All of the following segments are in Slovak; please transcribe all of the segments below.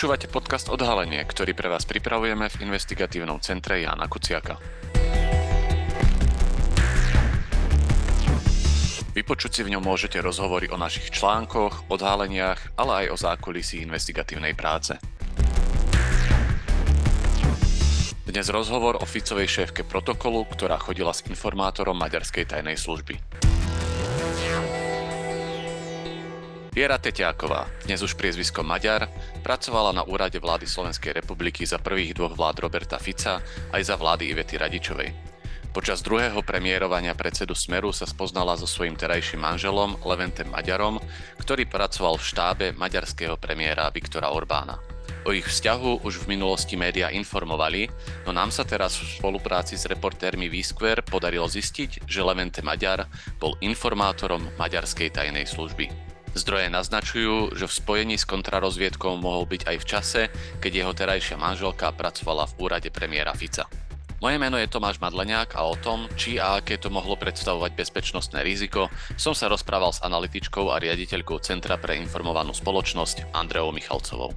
Počúvate podcast Odhalenie, ktorý pre vás pripravujeme v investigatívnom centre Jana Kuciaka. Vypočuť si v ňom môžete rozhovory o našich článkoch, odhaleniach, ale aj o zákulisí investigatívnej práce. Dnes rozhovor o Ficovej šéfke protokolu, ktorá chodila s informátorom maďarskej tajnej služby. Viera Teťáková, dnes už priezvisko Maďar, pracovala na úrade vlády Slovenskej republiky za prvých dvoch vlád Roberta Fica aj za vlády Ivety Radičovej. Počas druhého premiérovania predsedu Smeru sa spoznala so svojím terajším manželom Leventem Maďarom, ktorý pracoval v štábe maďarského premiéra Viktora Orbána. O ich vzťahu už v minulosti médiá informovali, no nám sa teraz v spolupráci s reportérmi Výskver podarilo zistiť, že Levente Maďar bol informátorom maďarskej tajnej služby. Zdroje naznačujú, že v spojení s kontrarozviedkou mohol byť aj v čase, keď jeho terajšia manželka pracovala v úrade premiéra Fica. Moje meno je Tomáš Madleniak a o tom, či a aké to mohlo predstavovať bezpečnostné riziko, som sa rozprával s analytičkou a riaditeľkou Centra pre informovanú spoločnosť Andreou Michalcovou.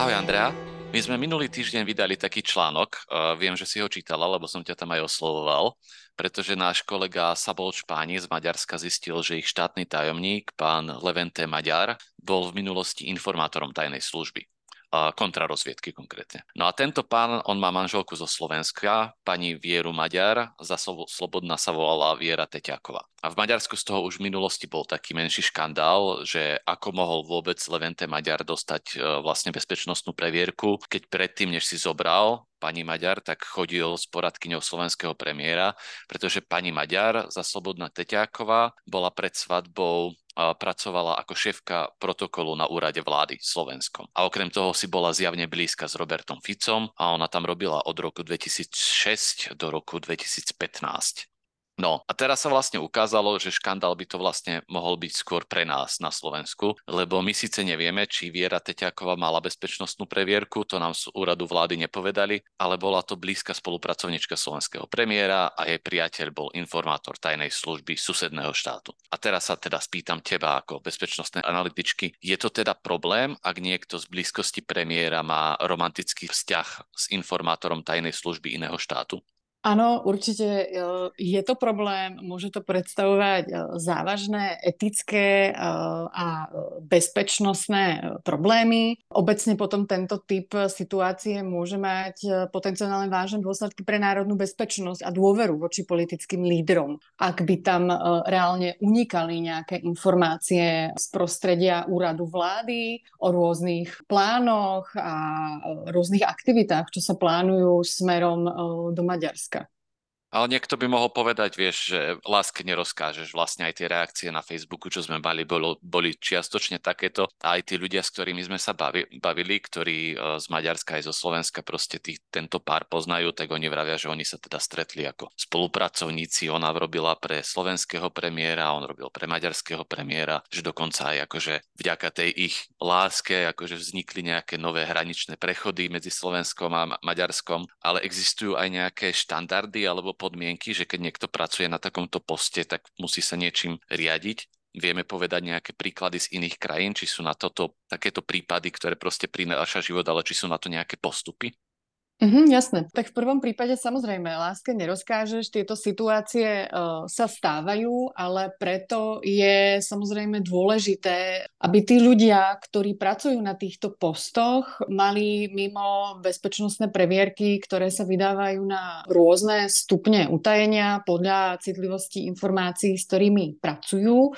Ahoj Andrea. My sme minulý týždeň vydali taký článok, uh, viem, že si ho čítala, lebo som ťa tam aj oslovoval, pretože náš kolega Sabol Čpáni z Maďarska zistil, že ich štátny tajomník, pán Levente Maďar, bol v minulosti informátorom tajnej služby kontrarozviedky konkrétne. No a tento pán, on má manželku zo Slovenska, pani Vieru Maďar, za Slobodná sa volala Viera Teťáková. A v Maďarsku z toho už v minulosti bol taký menší škandál, že ako mohol vôbec Levente Maďar dostať e, vlastne bezpečnostnú previerku, keď predtým, než si zobral pani Maďar, tak chodil s poradkyňou slovenského premiéra, pretože pani Maďar za Slobodná Teťáková bola pred svadbou pracovala ako šéfka protokolu na úrade vlády Slovenskom. A okrem toho si bola zjavne blízka s Robertom Ficom a ona tam robila od roku 2006 do roku 2015. No a teraz sa vlastne ukázalo, že škandál by to vlastne mohol byť skôr pre nás na Slovensku, lebo my síce nevieme, či Viera Teťáková mala bezpečnostnú previerku, to nám z úradu vlády nepovedali, ale bola to blízka spolupracovnička slovenského premiéra a jej priateľ bol informátor tajnej služby susedného štátu. A teraz sa teda spýtam teba ako bezpečnostné analytičky, je to teda problém, ak niekto z blízkosti premiéra má romantický vzťah s informátorom tajnej služby iného štátu? Áno, určite e, je to problém, môže to predstavovať e, závažné etické e, a bezpečnostné problémy. Obecne potom tento typ situácie môže mať potenciálne vážne dôsledky pre národnú bezpečnosť a dôveru voči politickým lídrom. Ak by tam reálne unikali nejaké informácie z prostredia úradu vlády o rôznych plánoch a rôznych aktivitách, čo sa plánujú smerom do Maďarska. Ale niekto by mohol povedať, vieš, že láske nerozkážeš. Vlastne aj tie reakcie na Facebooku, čo sme mali, bolo, boli čiastočne takéto. Aj tí ľudia, s ktorými sme sa bavi, bavili, ktorí e, z Maďarska aj zo Slovenska proste tý, tento pár poznajú, tak oni vravia, že oni sa teda stretli ako spolupracovníci. Ona robila pre slovenského premiéra, on robil pre maďarského premiéra, že dokonca aj akože vďaka tej ich láske akože vznikli nejaké nové hraničné prechody medzi Slovenskom a Maďarskom, ale existujú aj nejaké štandardy alebo podmienky, že keď niekto pracuje na takomto poste, tak musí sa niečím riadiť. Vieme povedať nejaké príklady z iných krajín, či sú na toto takéto prípady, ktoré proste prináša život, ale či sú na to nejaké postupy? Mm-hmm, jasné. Tak v prvom prípade samozrejme, láske nerozkážeš, tieto situácie uh, sa stávajú, ale preto je samozrejme dôležité, aby tí ľudia, ktorí pracujú na týchto postoch, mali mimo bezpečnostné previerky, ktoré sa vydávajú na rôzne stupne utajenia podľa citlivosti informácií, s ktorými pracujú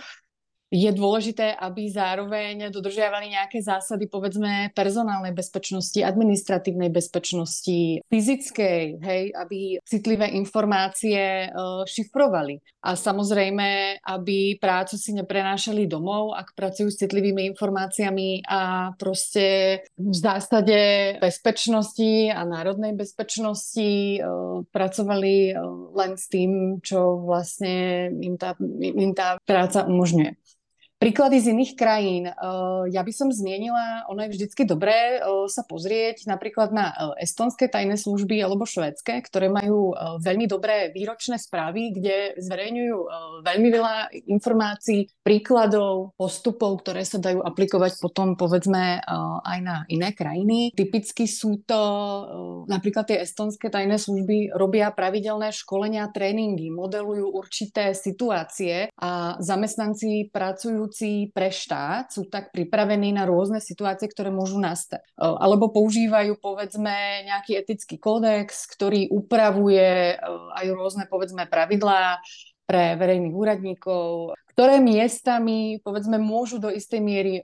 je dôležité, aby zároveň dodržiavali nejaké zásady, povedzme, personálnej bezpečnosti, administratívnej bezpečnosti, fyzickej, hej, aby citlivé informácie uh, šifrovali. A samozrejme, aby prácu si neprenášali domov, ak pracujú s citlivými informáciami a proste v zásade bezpečnosti a národnej bezpečnosti uh, pracovali uh, len s tým, čo vlastne im tá, im tá práca umožňuje. Príklady z iných krajín. Ja by som zmienila, ono je vždycky dobré sa pozrieť napríklad na estonské tajné služby alebo švédske, ktoré majú veľmi dobré výročné správy, kde zverejňujú veľmi veľa informácií, príkladov, postupov, ktoré sa dajú aplikovať potom povedzme aj na iné krajiny. Typicky sú to napríklad tie estonské tajné služby robia pravidelné školenia, tréningy, modelujú určité situácie a zamestnanci pracujú pracujúci pre štát sú tak pripravení na rôzne situácie, ktoré môžu nastať. Alebo používajú, povedzme, nejaký etický kódex, ktorý upravuje aj rôzne, povedzme, pravidlá pre verejných úradníkov, ktoré miestami, povedzme, môžu do istej miery,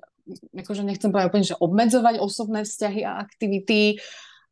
akože nechcem povedať úplne, že obmedzovať osobné vzťahy a aktivity,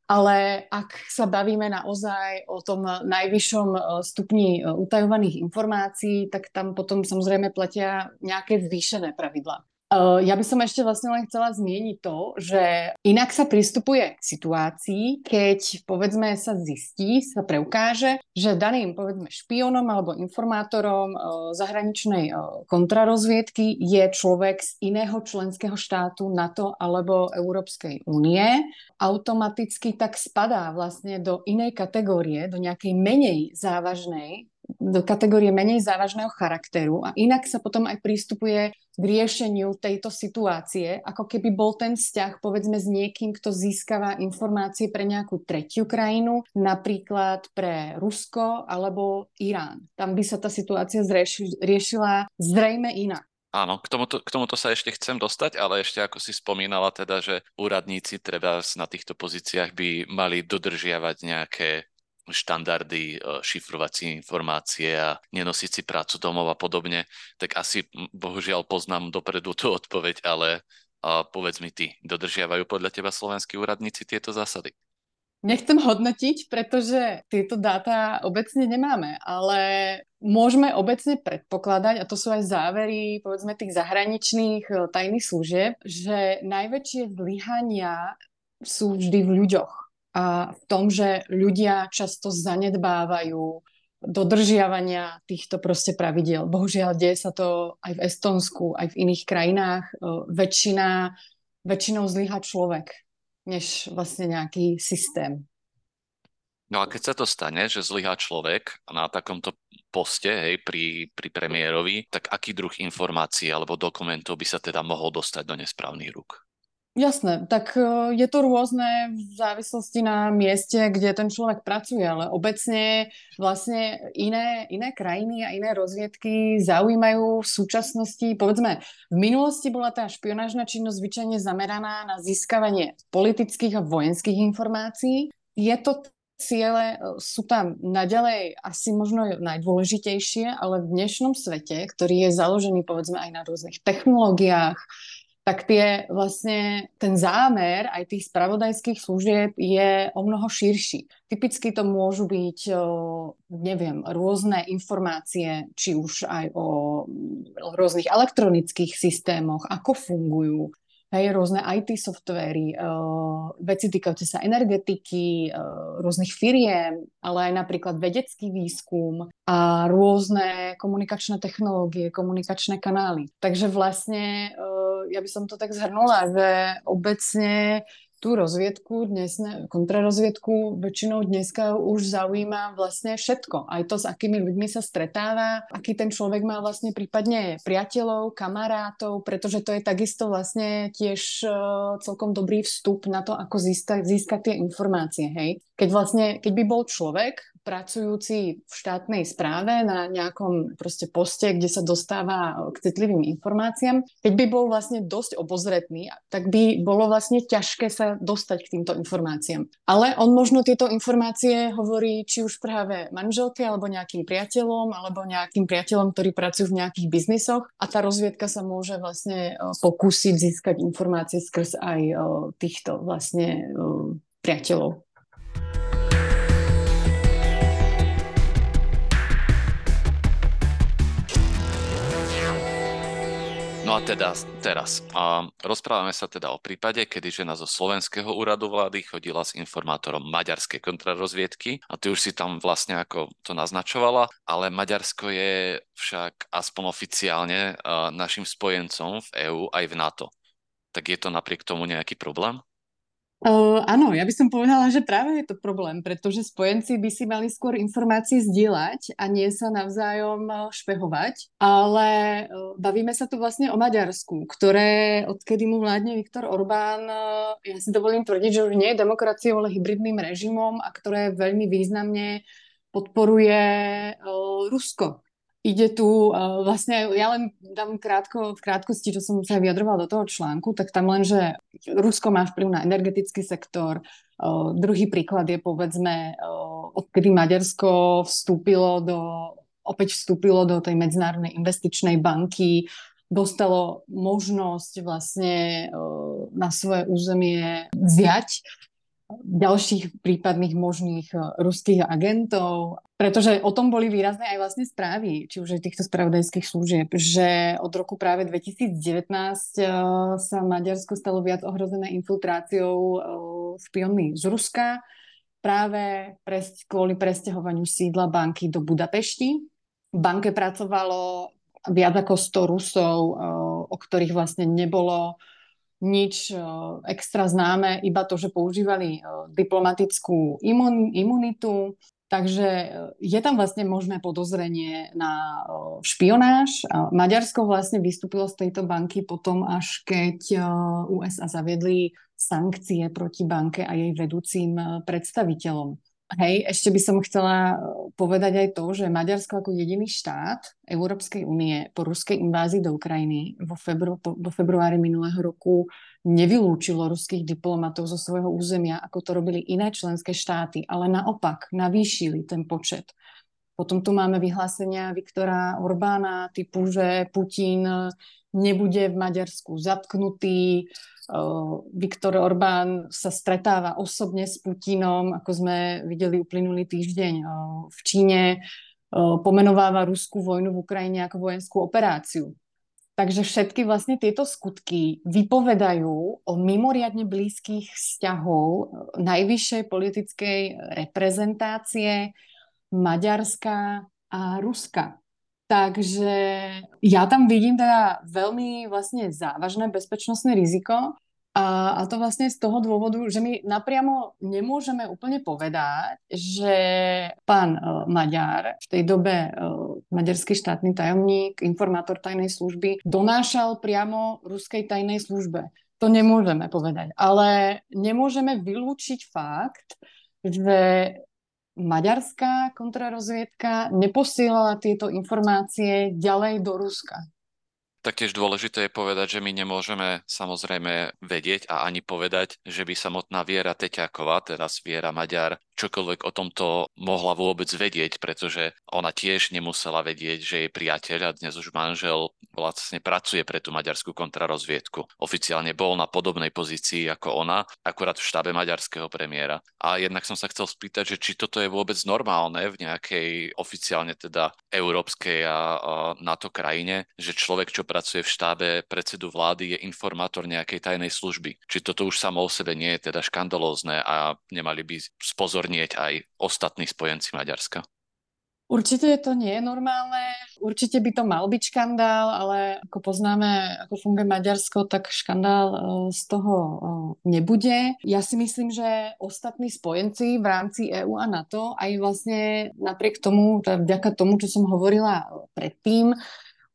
ale ak sa bavíme naozaj o tom najvyššom e, stupni e, utajovaných informácií, tak tam potom samozrejme platia nejaké zvýšené pravidlá. Uh, ja by som ešte vlastne len chcela zmieniť to, že inak sa pristupuje k situácii, keď povedzme sa zistí, sa preukáže, že daným povedzme špionom alebo informátorom uh, zahraničnej uh, kontrarozviedky je človek z iného členského štátu NATO alebo Európskej únie. Automaticky tak spadá vlastne do inej kategórie, do nejakej menej závažnej do kategórie menej závažného charakteru a inak sa potom aj prístupuje k riešeniu tejto situácie, ako keby bol ten vzťah povedzme s niekým, kto získava informácie pre nejakú tretiu krajinu, napríklad pre Rusko alebo Irán. Tam by sa tá situácia zrieši, riešila zrejme inak. Áno, k tomuto, k tomuto sa ešte chcem dostať, ale ešte ako si spomínala teda, že úradníci treba na týchto pozíciách by mali dodržiavať nejaké štandardy, e, šifrovacie informácie a nenosiť si prácu domov a podobne, tak asi bohužiaľ poznám dopredu tú odpoveď, ale a povedz mi ty, dodržiavajú podľa teba slovenskí úradníci tieto zásady? Nechcem hodnotiť, pretože tieto dáta obecne nemáme, ale môžeme obecne predpokladať, a to sú aj závery povedzme tých zahraničných e, tajných služieb, že najväčšie zlyhania sú vždy v ľuďoch a v tom, že ľudia často zanedbávajú dodržiavania týchto proste pravidiel. Bohužiaľ, deje sa to aj v Estonsku, aj v iných krajinách. Väčšina, väčšinou zlyha človek, než vlastne nejaký systém. No a keď sa to stane, že zlyhá človek na takomto poste, hej, pri, pri premiérovi, tak aký druh informácií alebo dokumentov by sa teda mohol dostať do nesprávnych rúk? Jasné, tak e, je to rôzne v závislosti na mieste, kde ten človek pracuje, ale obecne vlastne iné, iné krajiny a iné rozviedky zaujímajú v súčasnosti, povedzme, v minulosti bola tá špionážna činnosť zvyčajne zameraná na získavanie politických a vojenských informácií. Je to ciele e, sú tam naďalej asi možno najdôležitejšie, ale v dnešnom svete, ktorý je založený povedzme aj na rôznych technológiách, tak tie vlastne ten zámer aj tých spravodajských služieb je o mnoho širší. Typicky to môžu byť, neviem, rôzne informácie, či už aj o rôznych elektronických systémoch, ako fungujú, hej, rôzne IT softvery, veci týkajúce sa energetiky, rôznych firiem, ale aj napríklad vedecký výskum a rôzne komunikačné technológie, komunikačné kanály. Takže vlastne ja by som to tak zhrnula, že obecne tú rozviedku, dnes, kontrarozviedku väčšinou dneska už zaujíma vlastne všetko. Aj to, s akými ľuďmi sa stretáva, aký ten človek má vlastne prípadne priateľov, kamarátov, pretože to je takisto vlastne tiež uh, celkom dobrý vstup na to, ako získať, získať tie informácie. Hej? Keď vlastne, keď by bol človek, pracujúci v štátnej správe na nejakom proste poste, kde sa dostáva k citlivým informáciám, keď by bol vlastne dosť obozretný, tak by bolo vlastne ťažké sa dostať k týmto informáciám. Ale on možno tieto informácie hovorí či už práve manželke, alebo nejakým priateľom, alebo nejakým priateľom, ktorí pracujú v nejakých biznisoch a tá rozviedka sa môže vlastne e, pokúsiť získať informácie skrz aj e, týchto vlastne e, priateľov. No a Teda teraz. A rozprávame sa teda o prípade, kedy žena zo slovenského úradu vlády chodila s informátorom maďarskej kontrarozviedky a ty už si tam vlastne ako to naznačovala, ale Maďarsko je však aspoň oficiálne našim spojencom v EÚ aj v NATO. Tak je to napriek tomu nejaký problém? Uh, áno, ja by som povedala, že práve je to problém, pretože spojenci by si mali skôr informácie zdieľať a nie sa navzájom špehovať. Ale uh, bavíme sa tu vlastne o Maďarsku, ktoré, odkedy mu vládne Viktor Orbán, uh, ja si dovolím tvrdiť, že už nie je demokraciou, ale hybridným režimom a ktoré veľmi významne podporuje Rusko. Ide tu uh, vlastne, ja len dám krátko, v krátkosti, čo som sa vyjadrovala do toho článku, tak tam len, že Rusko má vplyv na energetický sektor. Uh, druhý príklad je povedzme, uh, odkedy Maďarsko vstúpilo do, opäť vstúpilo do tej medzinárodnej investičnej banky, dostalo možnosť vlastne uh, na svoje územie vziať ďalších prípadných možných ruských agentov, pretože o tom boli výrazné aj vlastne správy, či už aj týchto spravodajských služieb, že od roku práve 2019 eh, sa Maďarsko stalo viac ohrozené infiltráciou eh, špionmi z Ruska práve pres, kvôli presťahovaniu sídla banky do Budapešti. V banke pracovalo viac ako 100 Rusov, o ktorých vlastne nebolo nič extra známe, iba to, že používali diplomatickú imun, imunitu. Takže e, je tam vlastne možné podozrenie na špionáž. Maďarsko vlastne vystúpilo z tejto banky potom, až keď USA zaviedli sankcie proti banke a jej vedúcim predstaviteľom. Hej, ešte by som chcela eh, povedať aj to, že Maďarsko ako jediný štát Európskej únie po ruskej invázii do Ukrajiny vo, febru, vo februári minulého roku nevylúčilo ruských diplomatov zo svojho územia, ako to robili iné členské štáty, ale naopak navýšili ten počet. Potom tu máme vyhlásenia Viktora Orbána typu, že Putin nebude v Maďarsku zatknutý, Viktor Orbán sa stretáva osobne s Putinom, ako sme videli uplynulý týždeň v Číne, pomenováva ruskú vojnu v Ukrajine ako vojenskú operáciu. Takže všetky vlastne tieto skutky vypovedajú o mimoriadne blízkych vzťahov najvyššej politickej reprezentácie Maďarska a Ruska. Takže ja tam vidím teda veľmi vlastne závažné bezpečnostné riziko a, a to vlastne z toho dôvodu, že my napriamo nemôžeme úplne povedať, že pán uh, Maďar, v tej dobe uh, maďarský štátny tajomník, informátor tajnej služby, donášal priamo ruskej tajnej službe. To nemôžeme povedať. Ale nemôžeme vylúčiť fakt, že maďarská kontrarozviedka neposielala tieto informácie ďalej do Ruska. Taktiež dôležité je povedať, že my nemôžeme samozrejme vedieť a ani povedať, že by samotná Viera Teťáková, teraz Viera Maďar, čokoľvek o tomto mohla vôbec vedieť, pretože ona tiež nemusela vedieť, že jej priateľ a dnes už manžel vlastne pracuje pre tú maďarskú kontrarozviedku. Oficiálne bol na podobnej pozícii ako ona, akurát v štábe maďarského premiéra. A jednak som sa chcel spýtať, že či toto je vôbec normálne v nejakej oficiálne teda európskej a, NATO krajine, že človek, čo pracuje v štábe predsedu vlády, je informátor nejakej tajnej služby. Či toto už samo o sebe nie je teda škandalózne a nemali by spozor zmiernieť aj ostatní spojenci Maďarska? Určite to nie je normálne, určite by to mal byť škandál, ale ako poznáme, ako funguje Maďarsko, tak škandál e, z toho e, nebude. Ja si myslím, že ostatní spojenci v rámci EÚ a NATO, aj vlastne napriek tomu, vďaka tomu, čo som hovorila predtým,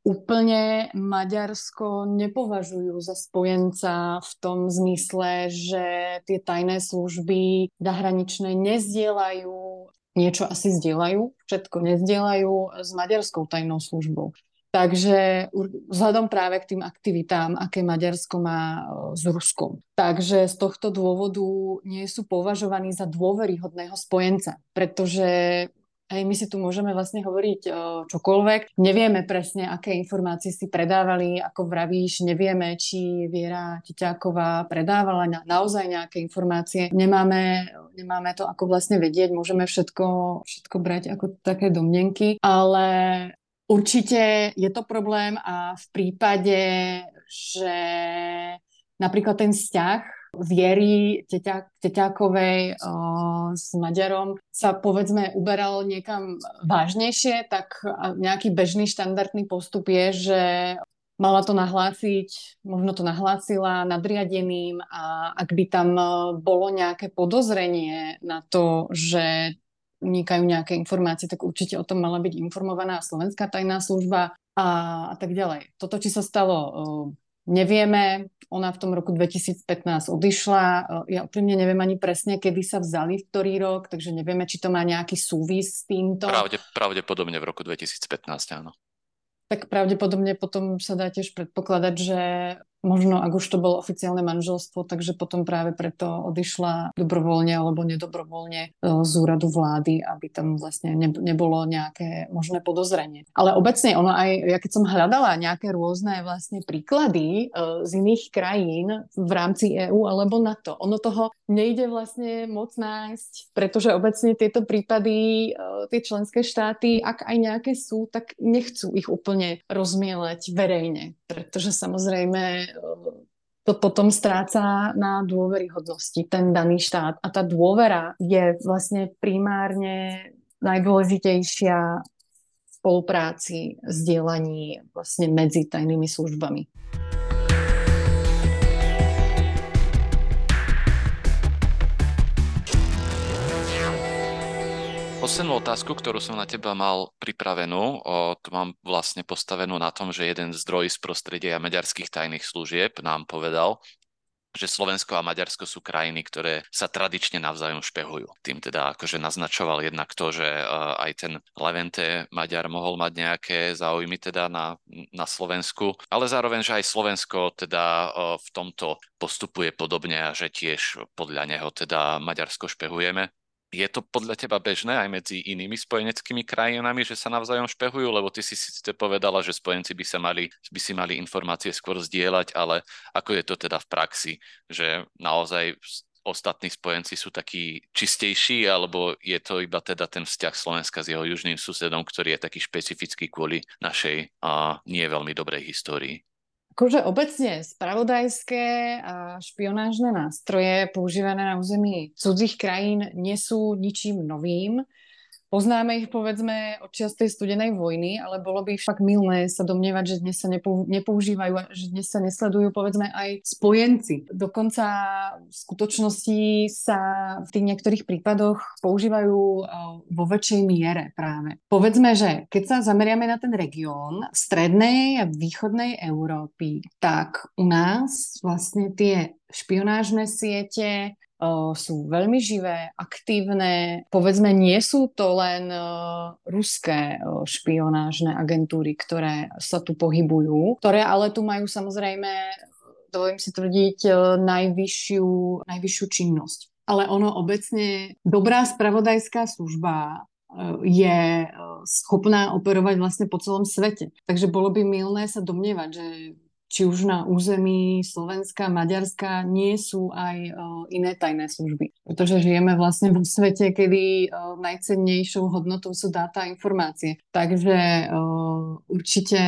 úplne Maďarsko nepovažujú za spojenca v tom zmysle, že tie tajné služby zahraničné nezdielajú, niečo asi zdieľajú, všetko nezdielajú s maďarskou tajnou službou. Takže vzhľadom práve k tým aktivitám, aké Maďarsko má e, s Ruskom. Takže z tohto dôvodu nie sú považovaní za dôveryhodného spojenca, pretože Hej, my si tu môžeme vlastne hovoriť o, čokoľvek. Nevieme presne, aké informácie si predávali, ako vravíš, nevieme, či Viera Tiťáková predávala na, naozaj nejaké informácie. Nemáme, nemáme to ako vlastne vedieť, môžeme všetko, všetko brať ako také domnenky, ale Určite je to problém a v prípade, že napríklad ten vzťah Viery Teťa, Teťákovej o, s Maďarom sa povedzme uberal niekam vážnejšie, tak nejaký bežný štandardný postup je, že mala to nahlásiť, možno to nahlásila nadriadeným a ak by tam bolo nejaké podozrenie na to, že unikajú nejaké informácie, tak určite o tom mala byť informovaná slovenská tajná služba a, a tak ďalej. Toto, či sa stalo, nevieme. Ona v tom roku 2015 odišla. Ja úprimne neviem ani presne, kedy sa vzali, v ktorý rok, takže nevieme, či to má nejaký súvis s týmto. Pravde, pravdepodobne v roku 2015, áno. Tak pravdepodobne potom sa dá tiež predpokladať, že možno ak už to bolo oficiálne manželstvo, takže potom práve preto odišla dobrovoľne alebo nedobrovoľne e, z úradu vlády, aby tam vlastne nebolo nejaké možné podozrenie. Ale obecne ono aj, ja keď som hľadala nejaké rôzne vlastne príklady e, z iných krajín v rámci EÚ alebo NATO, ono toho nejde vlastne moc nájsť, pretože obecne tieto prípady, e, tie členské štáty, ak aj nejaké sú, tak nechcú ich úplne rozmielať verejne, pretože samozrejme to potom stráca na dôveryhodnosti ten daný štát. A tá dôvera je vlastne primárne najdôležitejšia v spolupráci, zdieľaní vlastne medzi tajnými službami. Poslednú otázku, ktorú som na teba mal pripravenú, o, tu mám vlastne postavenú na tom, že jeden zdroj z prostredia maďarských tajných služieb nám povedal, že Slovensko a Maďarsko sú krajiny, ktoré sa tradične navzájom špehujú. Tým teda akože naznačoval jednak to, že uh, aj ten Levente Maďar mohol mať nejaké záujmy teda na, na Slovensku, ale zároveň, že aj Slovensko teda uh, v tomto postupuje podobne a že tiež podľa neho teda Maďarsko špehujeme. Je to podľa teba bežné aj medzi inými spojeneckými krajinami, že sa navzájom špehujú? Lebo ty si síce povedala, že spojenci by, sa mali, by si mali informácie skôr zdieľať, ale ako je to teda v praxi? Že naozaj ostatní spojenci sú takí čistejší, alebo je to iba teda ten vzťah Slovenska s jeho južným susedom, ktorý je taký špecifický kvôli našej a nie veľmi dobrej histórii? Akože obecne spravodajské a špionážne nástroje používané na území cudzích krajín nie sú ničím novým. Poznáme ich povedzme od čiastej studenej vojny, ale bolo by fakt milné sa domnievať, že dnes sa nepoužívajú a že dnes sa nesledujú povedzme aj spojenci. Dokonca v skutočnosti sa v tých niektorých prípadoch používajú vo väčšej miere práve. Povedzme, že keď sa zameriame na ten región strednej a východnej Európy, tak u nás vlastne tie špionážne siete sú veľmi živé, aktívne. Povedzme, nie sú to len ruské špionážne agentúry, ktoré sa tu pohybujú, ktoré ale tu majú samozrejme, dovolím si tvrdiť, najvyššiu, najvyššiu činnosť. Ale ono obecne, dobrá spravodajská služba je schopná operovať vlastne po celom svete. Takže bolo by milné sa domnievať, že či už na území Slovenska, Maďarska nie sú aj uh, iné tajné služby. Pretože žijeme vlastne vo svete, kedy uh, najcennejšou hodnotou sú dáta a informácie. Takže uh, určite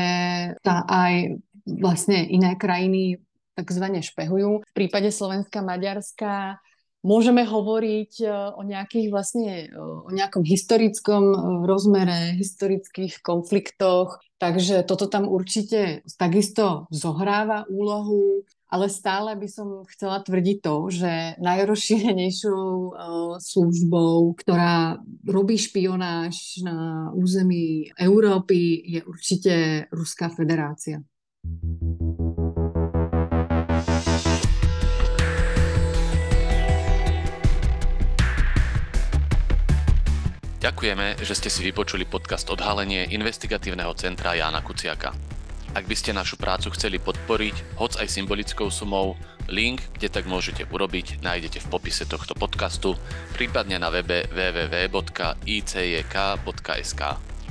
tá aj vlastne iné krajiny takzvané špehujú. V prípade Slovenska, Maďarska môžeme hovoriť e, o nejakých vlastne, e, o nejakom historickom e, rozmere, historických konfliktoch, takže toto tam určite takisto zohráva úlohu, ale stále by som chcela tvrdiť to, že najrozšírenejšou službou, ktorá robí špionáž na území Európy, je určite Ruská federácia. Ďakujeme, že ste si vypočuli podcast Odhalenie investigatívneho centra Jána Kuciaka. Ak by ste našu prácu chceli podporiť, hoc aj symbolickou sumou, link, kde tak môžete urobiť, nájdete v popise tohto podcastu, prípadne na webe www.icjk.sk.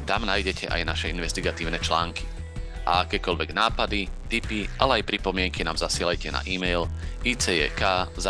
Tam nájdete aj naše investigatívne články. A akékoľvek nápady, tipy, ale aj pripomienky nám zasielajte na e-mail icjk.icjk.sk.